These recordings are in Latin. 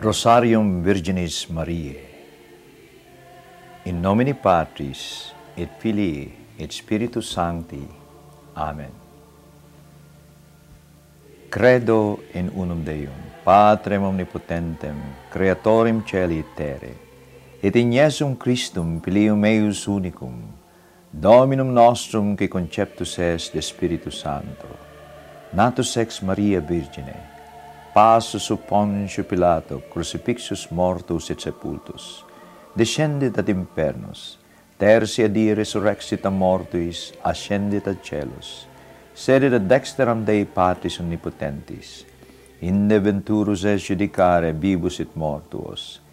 Rosarium Virginis Mariae. In nomine Patris et Filii et Spiritus Sancti. Amen. Credo in unum Deum, Patrem omnipotentem, Creatorem celi et terrae et in Iesum Christum Filium eius unicum, Dominum nostrum que conceptus est de Spiritu Santo, natus ex Maria Virgine, passus sub Pontius Pilato, crucifixus mortus et sepultus, descendit ad infernus, tertia die resurrexit a mortuis, ascendit ad celos, sedit ad dexteram Dei Patris omnipotentis, inde venturus est judicare vivus et mortuos,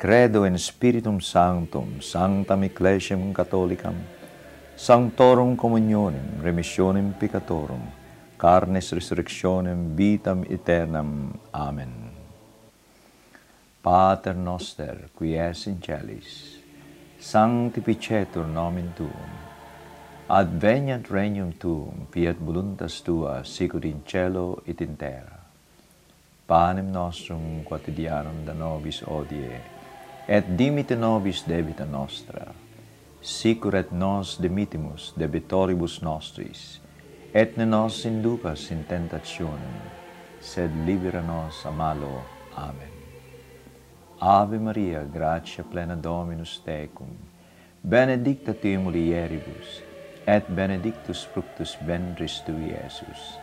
credo in Spiritum Sanctum, Sanctam Ecclesiam Catholicam, Sanctorum Communionem, Remissionem Peccatorum, Carnes Resurrectionem, Vitam Aeternam. Amen. Pater Noster, qui es in Celis, Sanctificetur nomen Tuum, Adveniat regnum Tuum, fiat voluntas Tua, sicut in Cielo et in Terra. Panem nostrum quotidianum da nobis odie, et dimite nobis debita nostra, sicur et nos dimittimus debitoribus nostris, et ne nos inducas in tentationem, sed libera nos a malo. Amen. Ave Maria, gratia plena Dominus tecum, benedicta tu in mulieribus, et benedictus fructus ventris tui, Iesus.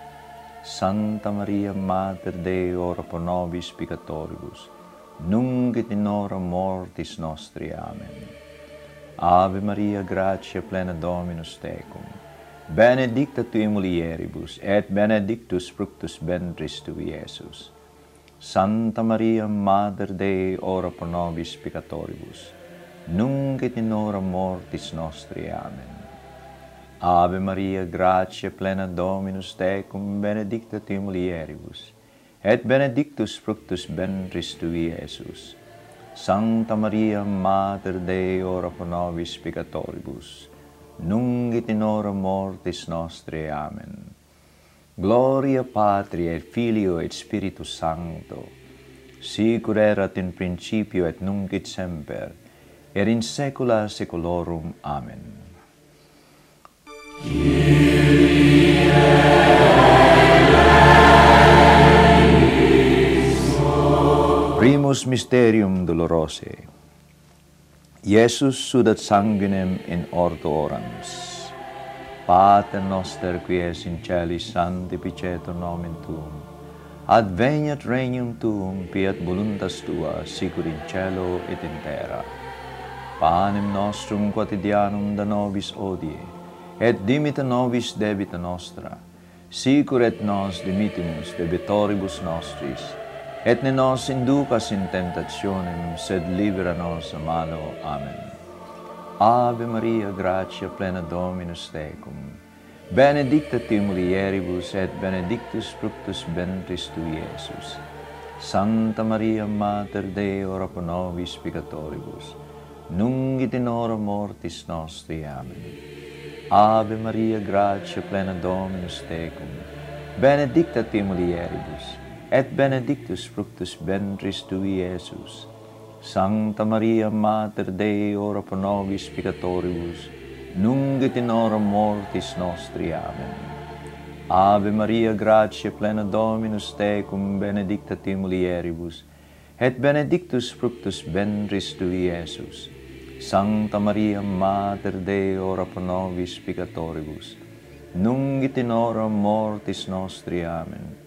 Santa Maria, Mater Dei, ora pro nobis peccatoribus, nunc et in hora mortis nostri. Amen. Ave Maria, gratia plena Dominus tecum, benedicta tu in mulieribus, et benedictus fructus ventris tui, Iesus. Santa Maria, Mater Dei, ora pro nobis peccatoribus, nunc et in hora mortis nostri. Amen. Ave Maria, gratia plena Dominus tecum, benedicta tu in mulieribus, et benedictus fructus ventris tui, Iesus. Sancta Maria, Mater Dei, ora pro nobis peccatoribus, nunc et in hora mortis nostre. Amen. Gloria Patri et Filio et Spiritus Sancto, sicur erat in principio et nunc et semper, et in saecula saeculorum. Amen. Kyrie Primus mysterium dolorosae. Iesus sudat sanguinem in ordo orans. Pater noster qui es in celis sanctificetur nomen tuum. Adveniat regnum tuum, fiat voluntas tua, sicur in cielo et in terra. Panem nostrum quotidianum da nobis odie, et dimita nobis debita nostra, sicur et nos dimitimus debitoribus nostris, et ne nos inducas in tentationem, sed libera nos a malo. Amen. Ave Maria, gratia plena Dominus tecum, benedicta tu mulieribus et benedictus fructus ventris tu, Iesus. Santa Maria, Mater Dei, ora pro nobis peccatoribus, nunc et in hora mortis nostri. Amen. Ave Maria, gratia plena Dominus tecum, benedicta tu mulieribus, et benedictus fructus ventris tui, Iesus. Sancta Maria, Mater Dei, ora pro nobis peccatoribus, nunc et in hora mortis nostri. Amen. Ave Maria, gratia plena Dominus tecum, benedicta tu mulieribus, et benedictus fructus ventris tui, Iesus. Sancta Maria, Mater Dei, ora pro nobis peccatoribus, nunc et in hora mortis nostri. Amen.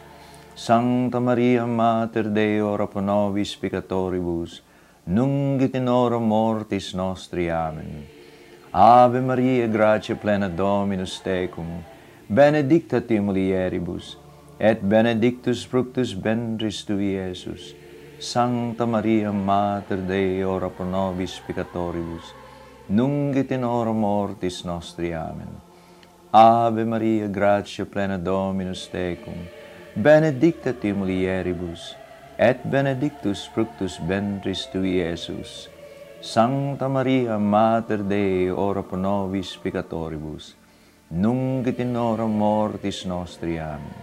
Sancta Maria Mater Dei, ora pro nobis peccatoribus, nunc et in hora mortis nostri. Amen. Ave Maria, gratia plena Dominus tecum, benedicta tu mulieribus, et benedictus fructus ventris tui, Iesus. Sancta Maria, Mater Dei, ora pro nobis peccatoribus, nunc et in hora mortis nostri. Amen. Ave Maria, gratia plena Dominus tecum, benedicta tu mulieribus, et benedictus fructus ventris tui, Iesus. Sancta Maria, Mater Dei, ora pro nobis peccatoribus, nunc et in hora mortis nostri. Amen.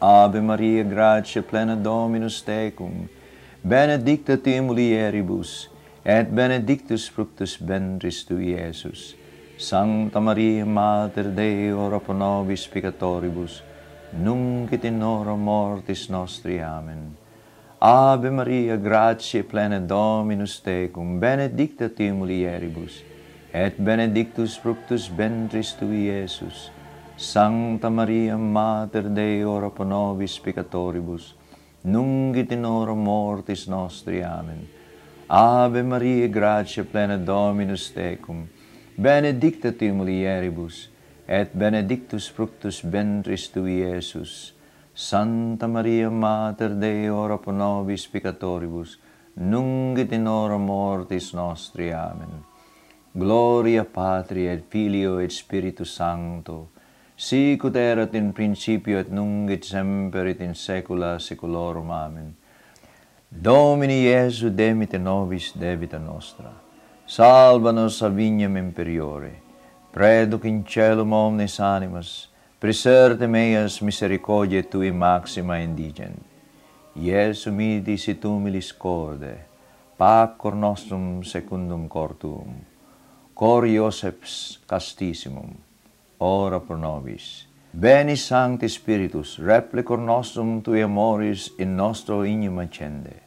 Ave Maria, gratia plena Dominus tecum, benedicta tu mulieribus, et benedictus fructus ventris tui, Iesus. Sancta Maria, Mater Dei, ora pro nobis peccatoribus, nunc et in hora mortis nostri. Amen. Ave Maria, gratia plena Dominus tecum, benedicta tu mulieribus, et benedictus fructus ventris tui, Iesus. Sancta Maria, Mater Dei, ora pro nobis peccatoribus, nunc et in hora mortis nostri. Amen. Ave Maria, gratia plena Dominus tecum, benedicta tu mulieribus, et et benedictus fructus ventris tui, Iesus. Santa Maria, Mater Dei, ora pro nobis peccatoribus, nunc et in hora mortis nostri. Amen. Gloria Patri et Filio et Spiritus Sancto, sic ut erat in principio et nunc et semper et in saecula saeculorum. Amen. Domini Iesu demite nobis debita nostra. Salva nos a vignam imperiore Preduc in celum omnes animas, preserte meas misericordiae tui maxima indigent. Iesu midi sit humilis corde, pacor nostrum secundum cor tuum. Cor Ioseps castissimum, ora pro nobis. Beni Sancti Spiritus, replicor nostrum tui amoris in nostro inima cende.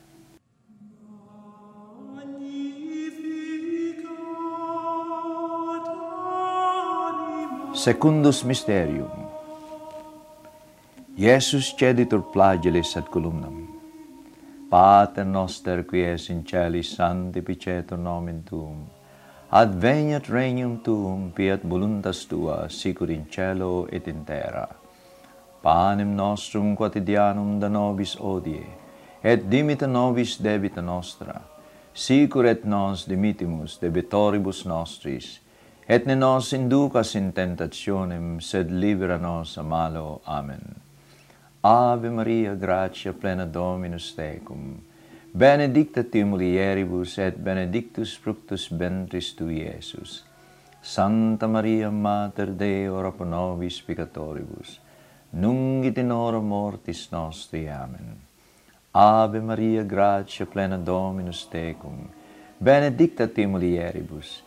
Secundus mysterium. Iesus ceditur flagellis ad columnam. Pater noster qui es in celis, sanctificetur nomen tuum. Adveniat regnum tuum, fiat voluntas tua, sicur in cielo et in terra. Panem nostrum quotidianum da nobis odie, et dimita nobis debita nostra, sicur et nos dimitimus debitoribus nostris, et ne nos inducas in tentationem, sed libera nos a malo. Amen. Ave Maria, gratia plena Dominus tecum, benedicta tu mulieribus et benedictus fructus ventris tu, Iesus. Santa Maria, Mater Dei, ora pro nobis peccatoribus, nunc et in hora mortis nostri. Amen. Ave Maria, gratia plena Dominus tecum, benedicta tu mulieribus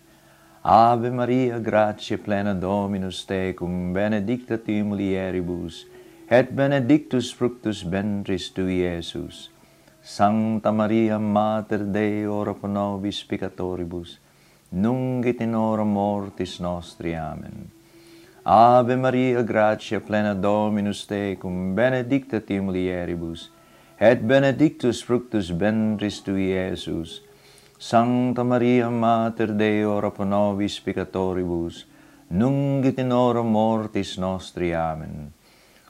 Ave Maria, gratia plena Dominus tecum, benedicta tu mulieribus, et benedictus fructus ventris tui, Iesus. Sancta Maria, Mater Dei, ora pro nobis peccatoribus, nunc et in hora mortis nostri. Amen. Ave Maria, gratia plena Dominus tecum, benedicta tu mulieribus, et benedictus fructus ventris tui, Iesus. Sancta Maria Mater Dei ora pro nobis peccatoribus nunc et in hora mortis nostri amen.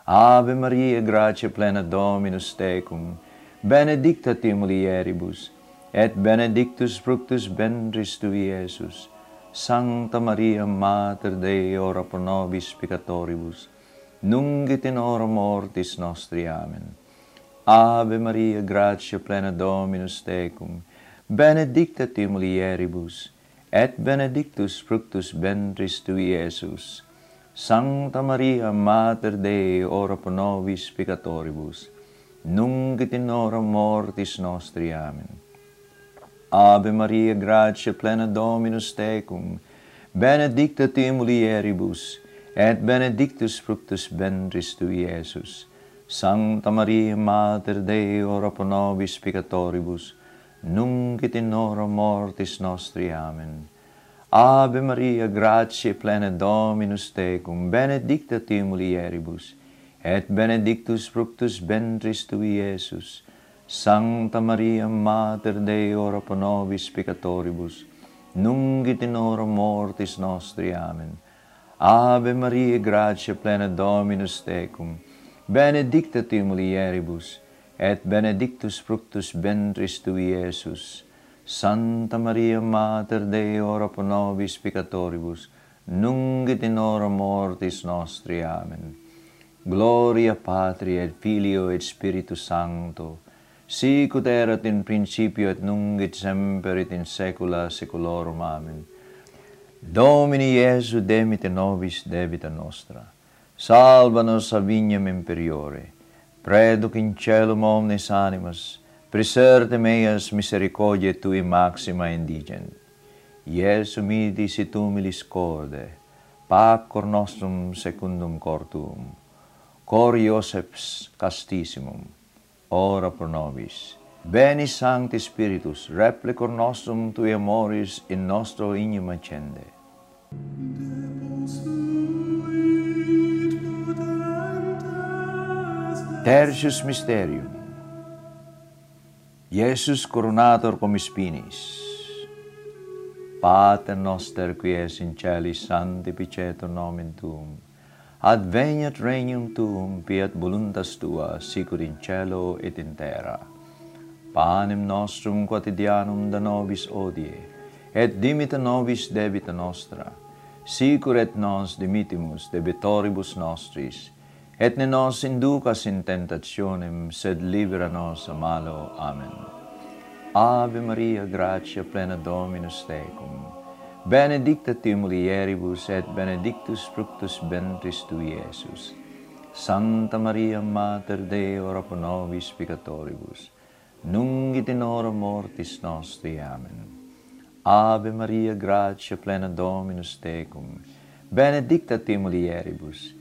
Ave Maria gratia plena Dominus tecum benedicta tu mulieribus et benedictus fructus ventris tui Iesus Sancta Maria Mater Dei ora pro nobis peccatoribus nunc et in hora mortis nostri amen. Ave Maria gratia plena Dominus tecum benedicta tu mulieribus, et benedictus fructus ventris tui, Iesus. Sancta Maria, Mater Dei, ora pro nobis peccatoribus, nunc et in hora mortis nostri. Amen. Ave Maria, gratia plena Dominus tecum, benedicta tu mulieribus, et benedictus fructus ventris tui, Iesus. Sancta Maria, Mater Dei, ora pro nobis peccatoribus, nunc et in hora mortis nostri. Amen. Ave Maria, gratia plena Dominus tecum, benedicta tu mulieribus, et benedictus fructus ventris tui, Iesus. Sancta Maria, Mater Dei, ora pro nobis peccatoribus, nunc et in hora mortis nostri. Amen. Ave Maria, gratia plena Dominus tecum, benedicta tu mulieribus, et et benedictus fructus ventris tui, Iesus. Santa Maria, Mater Dei, ora pro nobis peccatoribus, nunc et in hora mortis nostri. Amen. Gloria Patri et Filio et Spiritus Sancto, sic ut erat in principio et nunc et semper et in saecula saeculorum. Amen. Domini Iesu demite nobis debita nostra. Salva nos a vignam imperiore Preduc in celum omnes animas, preserte meas misericordiae tui maxima indigent. Iesu midi sit humilis corde, pacor nostrum secundum cor tuum, cor Ioseps castissimum, ora pro nobis. Beni Sancti Spiritus, replicor nostrum tui amoris in nostro ignum accende. Tertius mysterium. Iesus coronator cum spinis Pater noster qui es in celis, sanctificetur nomen tuum. Adveniat regnum tuum, fiat voluntas tua, sicut in cielo et in terra. Panem nostrum quotidianum da nobis odie, et dimita nobis debita nostra, sicur et nos dimitimus debitoribus nostris, et ne nos inducas in tentationem, sed libera nos a malo. Amen. Ave Maria, gratia plena Dominus tecum, benedicta tu mulieribus et benedictus fructus ventris tui, Iesus. Santa Maria, Mater Dei, ora pro nobis peccatoribus, nunc et in hora mortis nostri. Amen. Ave Maria, gratia plena Dominus tecum, benedicta tu mulieribus,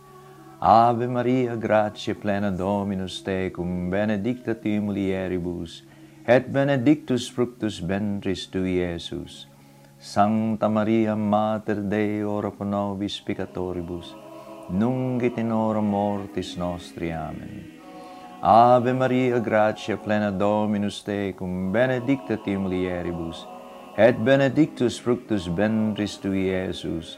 Ave Maria, gratia plena Dominus tecum, benedicta tu mulieribus, et benedictus fructus ventris tui, Iesus. Sancta Maria, Mater Dei, ora pro nobis peccatoribus, nunc et in hora mortis nostri. Amen. Ave Maria, gratia plena Dominus tecum, benedicta tu mulieribus, et benedictus fructus ventris tui, Iesus.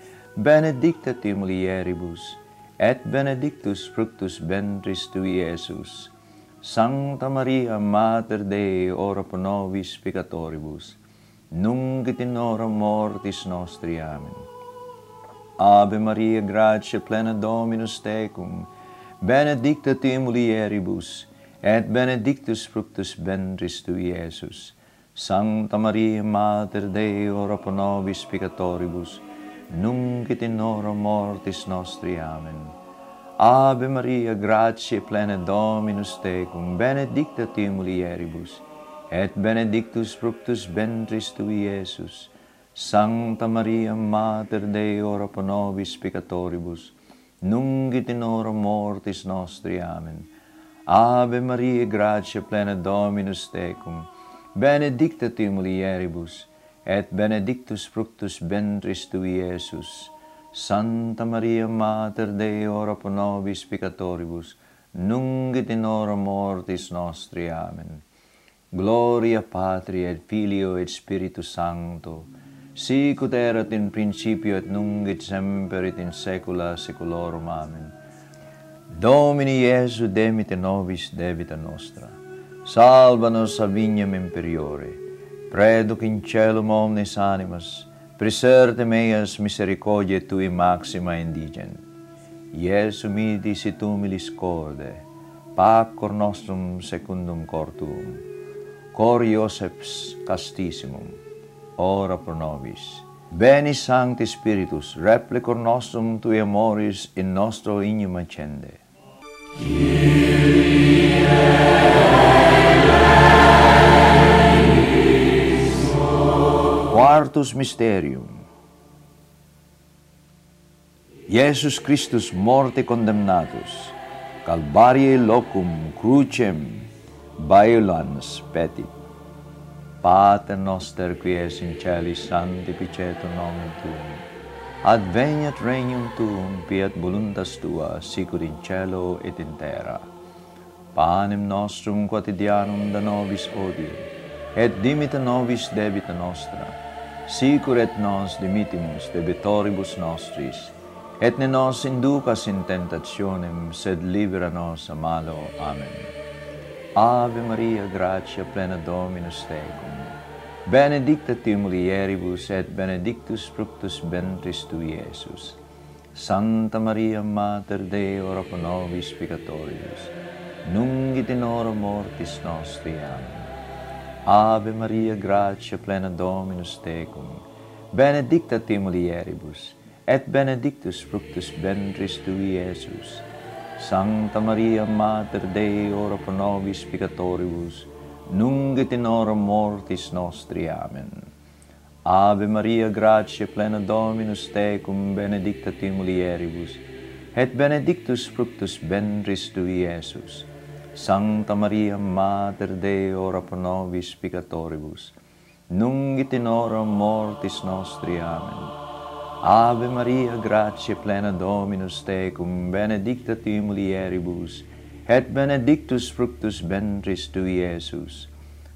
benedicta tu mulieribus, et benedictus fructus ventris tui, Iesus. Sancta Maria, Mater Dei, ora pro nobis peccatoribus, nunc et in hora mortis nostri. Amen. Ave Maria, gratia plena Dominus tecum, benedicta tu mulieribus, et benedictus fructus ventris tui, Iesus. Sancta Maria, Mater Dei, ora pro nobis peccatoribus, nunc et in hora mortis nostri. Amen. Ave Maria, gratia plena Dominus tecum, benedicta tu mulieribus, et benedictus fructus ventris tui, Iesus. Sancta Maria, Mater Dei, ora pro nobis peccatoribus, nunc et in hora mortis nostri. Amen. Ave Maria, gratia plena Dominus tecum, benedicta tu mulieribus, et benedictus fructus ventris tui, Iesus. Santa Maria, Mater Dei, ora pro nobis peccatoribus, nunc et in hora mortis nostri. Amen. Gloria Patri et Filio et Spiritus Sancto, sic ut erat in principio et nunc et semper et in saecula saeculorum. Amen. Domini Iesu demite nobis debita nostra. Salva nos a vignam imperiore Preduc in celum omnes animas, preserte meas misericordiae tui maxima indigen. Iesu midi sit humilis corde, pacor nostrum secundum cor tuum, cor Ioseps castissimum, ora pro nobis. Beni Sancti Spiritus, replicor nostrum tui amoris in nostro ignum accende. Kyrie quartus mysterium. Iesus Christus morte condemnatus, calvarie locum crucem baelans petit. Pater noster qui es in celis sanctificetur nomen tuum. Adveniat regnum tuum, fiat voluntas tua, sicur in cielo et in terra. Panem nostrum quotidianum da nobis odie, et dimita nobis debita nostra, sicur et nos dimitimus debitoribus nostris, et ne nos inducas in tentationem, sed libera nos a malo. Amen. Ave Maria, gratia plena Dominus tecum, benedicta tu mulieribus et benedictus fructus ventris tui, Iesus. Santa Maria, Mater Dei, ora pro nobis peccatoribus, nunc et in hora mortis nostri. Amen. Ave Maria, gratia plena Dominus tecum, benedicta te mulieribus, et benedictus fructus ventris tui, Iesus. Sancta Maria, Mater Dei, ora pro nobis peccatoribus, nunc et in hora mortis nostri. Amen. Ave Maria, gratia plena Dominus tecum, benedicta te mulieribus, et benedictus fructus ventris tui, Iesus. Sancta Maria, Mater Dei, ora pro nobis peccatoribus, nunc et in hora mortis nostri. Amen. Ave Maria, gratia plena Dominus tecum, benedicta tu mulieribus, et benedictus fructus ventris tui, Iesus.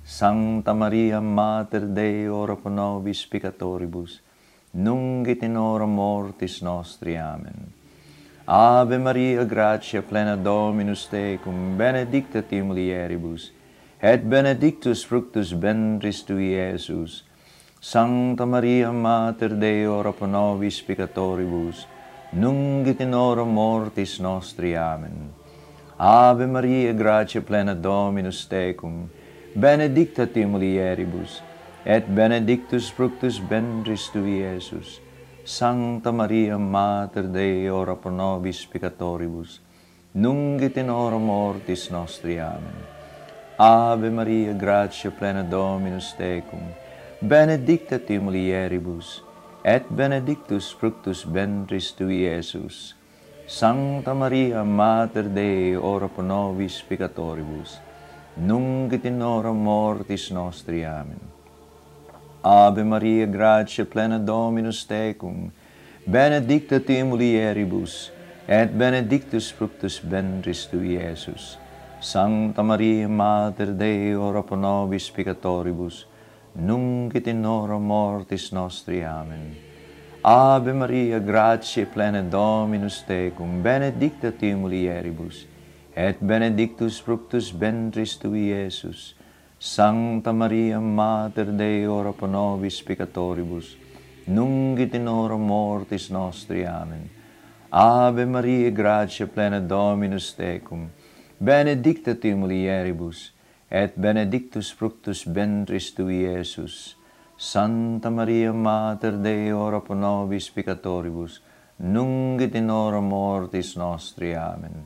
Sancta Maria, Mater Dei, ora pro nobis peccatoribus, nunc et in hora mortis nostri. Amen. Ave Maria, gratia plena Dominus tecum, benedicta tu mulieribus, et benedictus fructus ventris tui, Iesus. Sancta Maria, Mater Dei, ora pro nobis peccatoribus, nunc et in hora mortis nostri. Amen. Ave Maria, gratia plena Dominus tecum, benedicta tu mulieribus, et benedictus fructus ventris tui, Iesus. Sancta Maria, Mater Dei, ora pro nobis peccatoribus, nunc et in hora mortis nostri. Amen. Ave Maria, gratia plena Dominus Tecum, benedicta tu mulieribus, et benedictus fructus ventris tui, Iesus. Sancta Maria, Mater Dei, ora pro nobis peccatoribus, nunc et in hora mortis nostri. Amen. Ave Maria, gratia plena Dominus tecum, benedicta tu in mulieribus, et benedictus fructus ventris tu, Iesus. Sancta Maria, Mater Dei, ora pro nobis peccatoribus, nunc et in hora mortis nostri. Amen. Ave Maria, gratia plena Dominus tecum, benedicta tu in mulieribus, et benedictus fructus ventris tui, Iesus. Sancta Maria, Mater Dei, ora pro nobis peccatoribus, nunc et in hora mortis nostri. Amen. Ave Maria, gratia plena Dominus tecum, benedicta tu mulieribus, et benedictus fructus ventris tui, Iesus. Santa Maria, Mater Dei, ora pro nobis peccatoribus, nunc et in hora mortis nostri. Amen.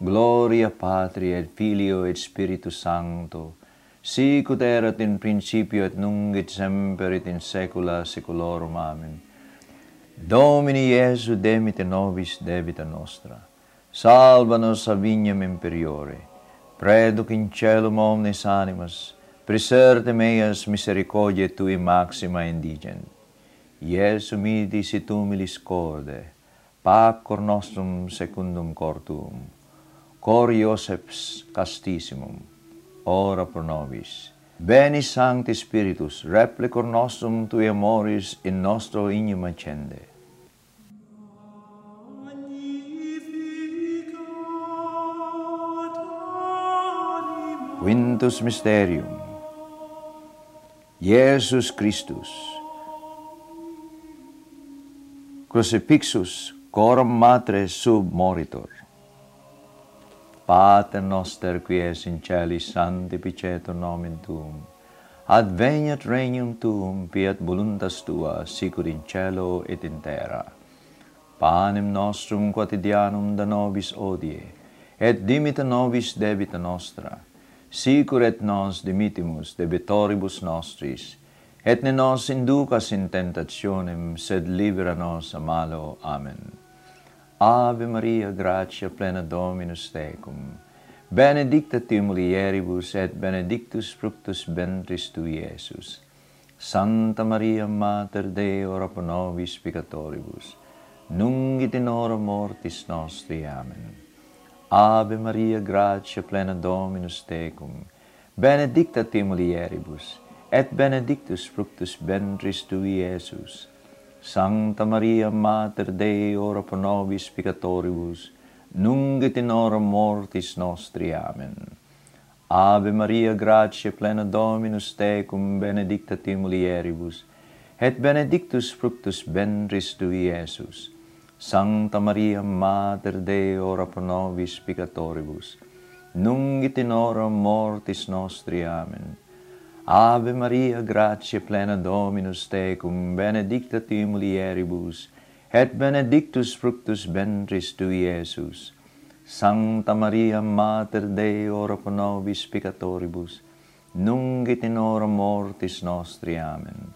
Gloria Patri et Filio et Spiritus Sancto, sicut erat in principio et nunc et semper et in saecula saeculorum amen. Domini Iesu demite nobis debita nostra. Salva nos a vignam imperiore. Preduc in celum omnes animas preserte meas misericordiae tui maxima indigent. Iesu miti sit humilis corde pacor nostrum secundum cor tuum, cor Ioseps castissimum ora pro nobis. Beni Sancti Spiritus, replicor nostrum tui amoris in nostro ignum accende. Quintus Mysterium Iesus Christus Crucifixus coram matre sub moritor Pater noster qui es in celis sanctificetur nomen tuum. Adveniat regnum tuum, fiat voluntas tua, sicur in cielo et in terra. Panem nostrum quotidianum da nobis odie, et dimita nobis debita nostra, sicur et nos dimitimus debitoribus nostris, et ne nos inducas in tentationem, sed libera nos a malo. Amen. Ave Maria, gratia plena Dominus tecum, benedicta tu mulieribus et benedictus fructus ventris tui, Iesus. Santa Maria, Mater Dei, ora pro nobis peccatoribus, nunc et in hora mortis nostri. Amen. Ave Maria, gratia plena Dominus tecum, benedicta tu mulieribus, et benedictus fructus ventris tui, Iesus. Sancta Maria, Mater Dei, ora pro nobis peccatoribus, nunc et in hora mortis nostri. Amen. Ave Maria, gratia plena Dominus tecum, benedicta tu mulieribus, et benedictus fructus ventris tui, Iesus. Sancta Maria, Mater Dei, ora pro nobis peccatoribus, nunc et in hora mortis nostri. Amen. Ave Maria, gratia plena Dominus tecum, benedicta tu mulieribus, et benedictus fructus ventris tui, Iesus. Sancta Maria, Mater Dei, ora pro nobis peccatoribus, nunc et in hora mortis nostri. Amen.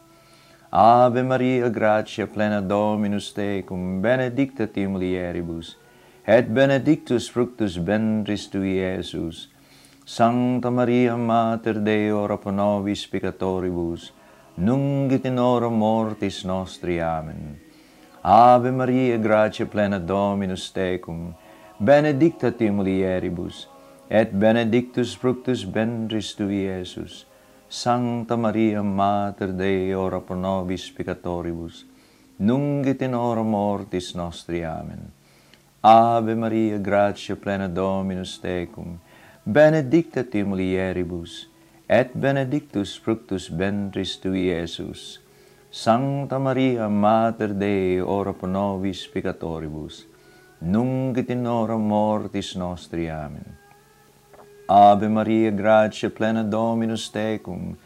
Ave Maria, gratia plena Dominus tecum, benedicta tu mulieribus, et benedictus fructus ventris tui, Iesus. Sancta Maria Mater Dei, ora pro nobis peccatoribus, nunc et in hora mortis nostri. Amen. Ave Maria, gratia plena Dominus tecum, benedicta tu mulieribus, et benedictus fructus ventris tui, Iesus. Sancta Maria, Mater Dei, ora pro nobis peccatoribus, nunc et in hora mortis nostri. Amen. Ave Maria, gratia plena Dominus tecum, benedicta tu mulieribus, et benedictus fructus ventris tui, Iesus. Sancta Maria, Mater Dei, ora pro nobis peccatoribus, nunc et in hora mortis nostri. Amen. Ave Maria, gratia plena Dominus tecum,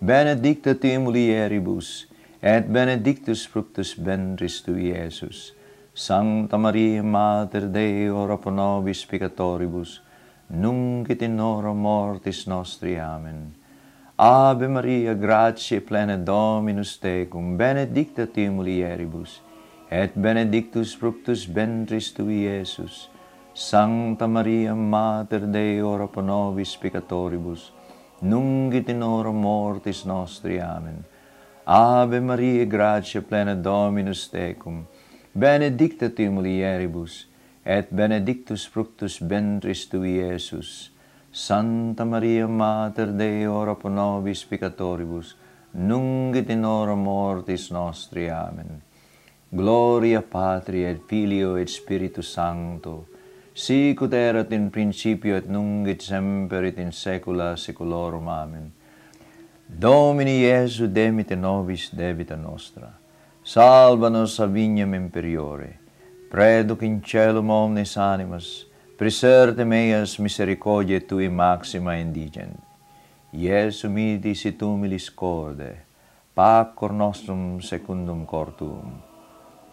benedicta tu mulieribus, et benedictus fructus ventris tui, Iesus. Sancta Maria, Mater Dei, ora pro nobis peccatoribus, nunc et in hora mortis nostri. Amen. Ave Maria, gratia plena Dominus tecum, benedicta tu mulieribus, et benedictus fructus ventris tui, Iesus. Sancta Maria, Mater Dei, ora pro nobis peccatoribus, nunc et in hora mortis nostri. Amen. Ave Maria, gratia plena Dominus tecum, benedicta tu mulieribus, et et benedictus fructus ventris tui, Iesus. Santa Maria, Mater Dei, ora pro nobis peccatoribus, nunc et in hora mortis nostri. Amen. Gloria Patri et Filio et Spiritus Sancto, sic ut erat in principio et nunc et semper et in saecula saeculorum. Amen. Domini Iesu demite nobis debita nostra. Salva nos a vignam imperiore Preduc in celum omnes animas, preserte meas misericordiae tui maxima indigent. Iesu midi sit humilis corde, pacor nostrum secundum cor tuum.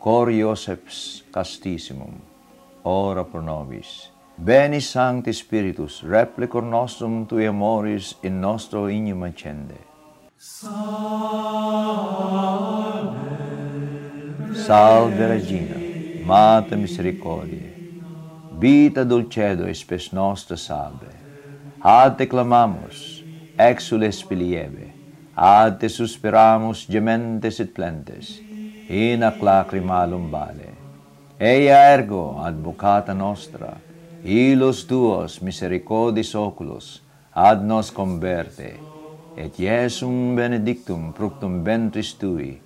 Cor Ioseps castissimum, ora pro nobis. Beni Sancti Spiritus, replicor nostrum tui amoris in nostro ignum accende. Salve, Salve Regina. Mata misericordie, vita dulcedo e spes nostra salve. A te clamamus, exules filiebe, a te suspiramus gementes et plentes, in ac lacrima lumbale. Eia ergo, advocata nostra, illos tuos misericordis oculos, ad nos converte, et Iesum benedictum fructum ventris tui,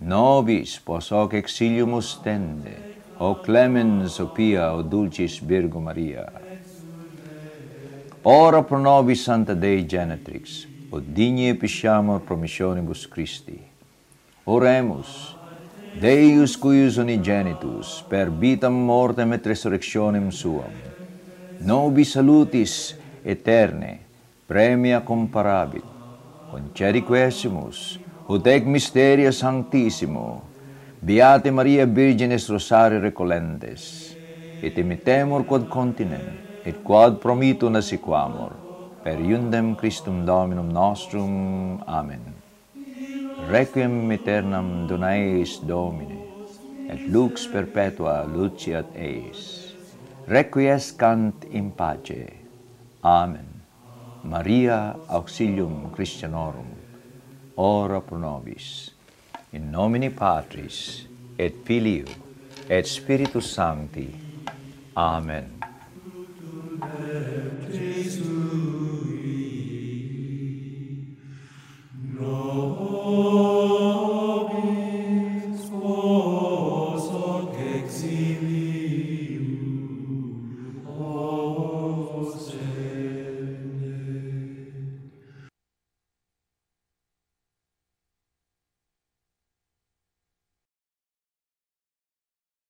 nobis pos hoc exilium ostende, O clemens Sophia, o dulcis Virgo Maria. Ora pro nobis Santa Dei Genetrix, o digne pisciamur promissionibus Christi. Oremus, Deus cuius unigenitus, per vitam mortem et resurrectionem suam, nobis salutis eterne, premia comparabit, concedi quesimus, ut ec mysteria sanctissimo, Beate Maria Virgines Rosare Recolentes, et imitemur quod continem, et quod promitu nasiquamur, per iundem Christum Dominum nostrum. Amen. Requiem aeternam dona eis Domine, et lux perpetua luceat eis. Requiescant in pace. Amen. Maria auxilium Christianorum, ora pro nobis. In nomine Patris, et Filio, et Spiritus Sancti. Amen.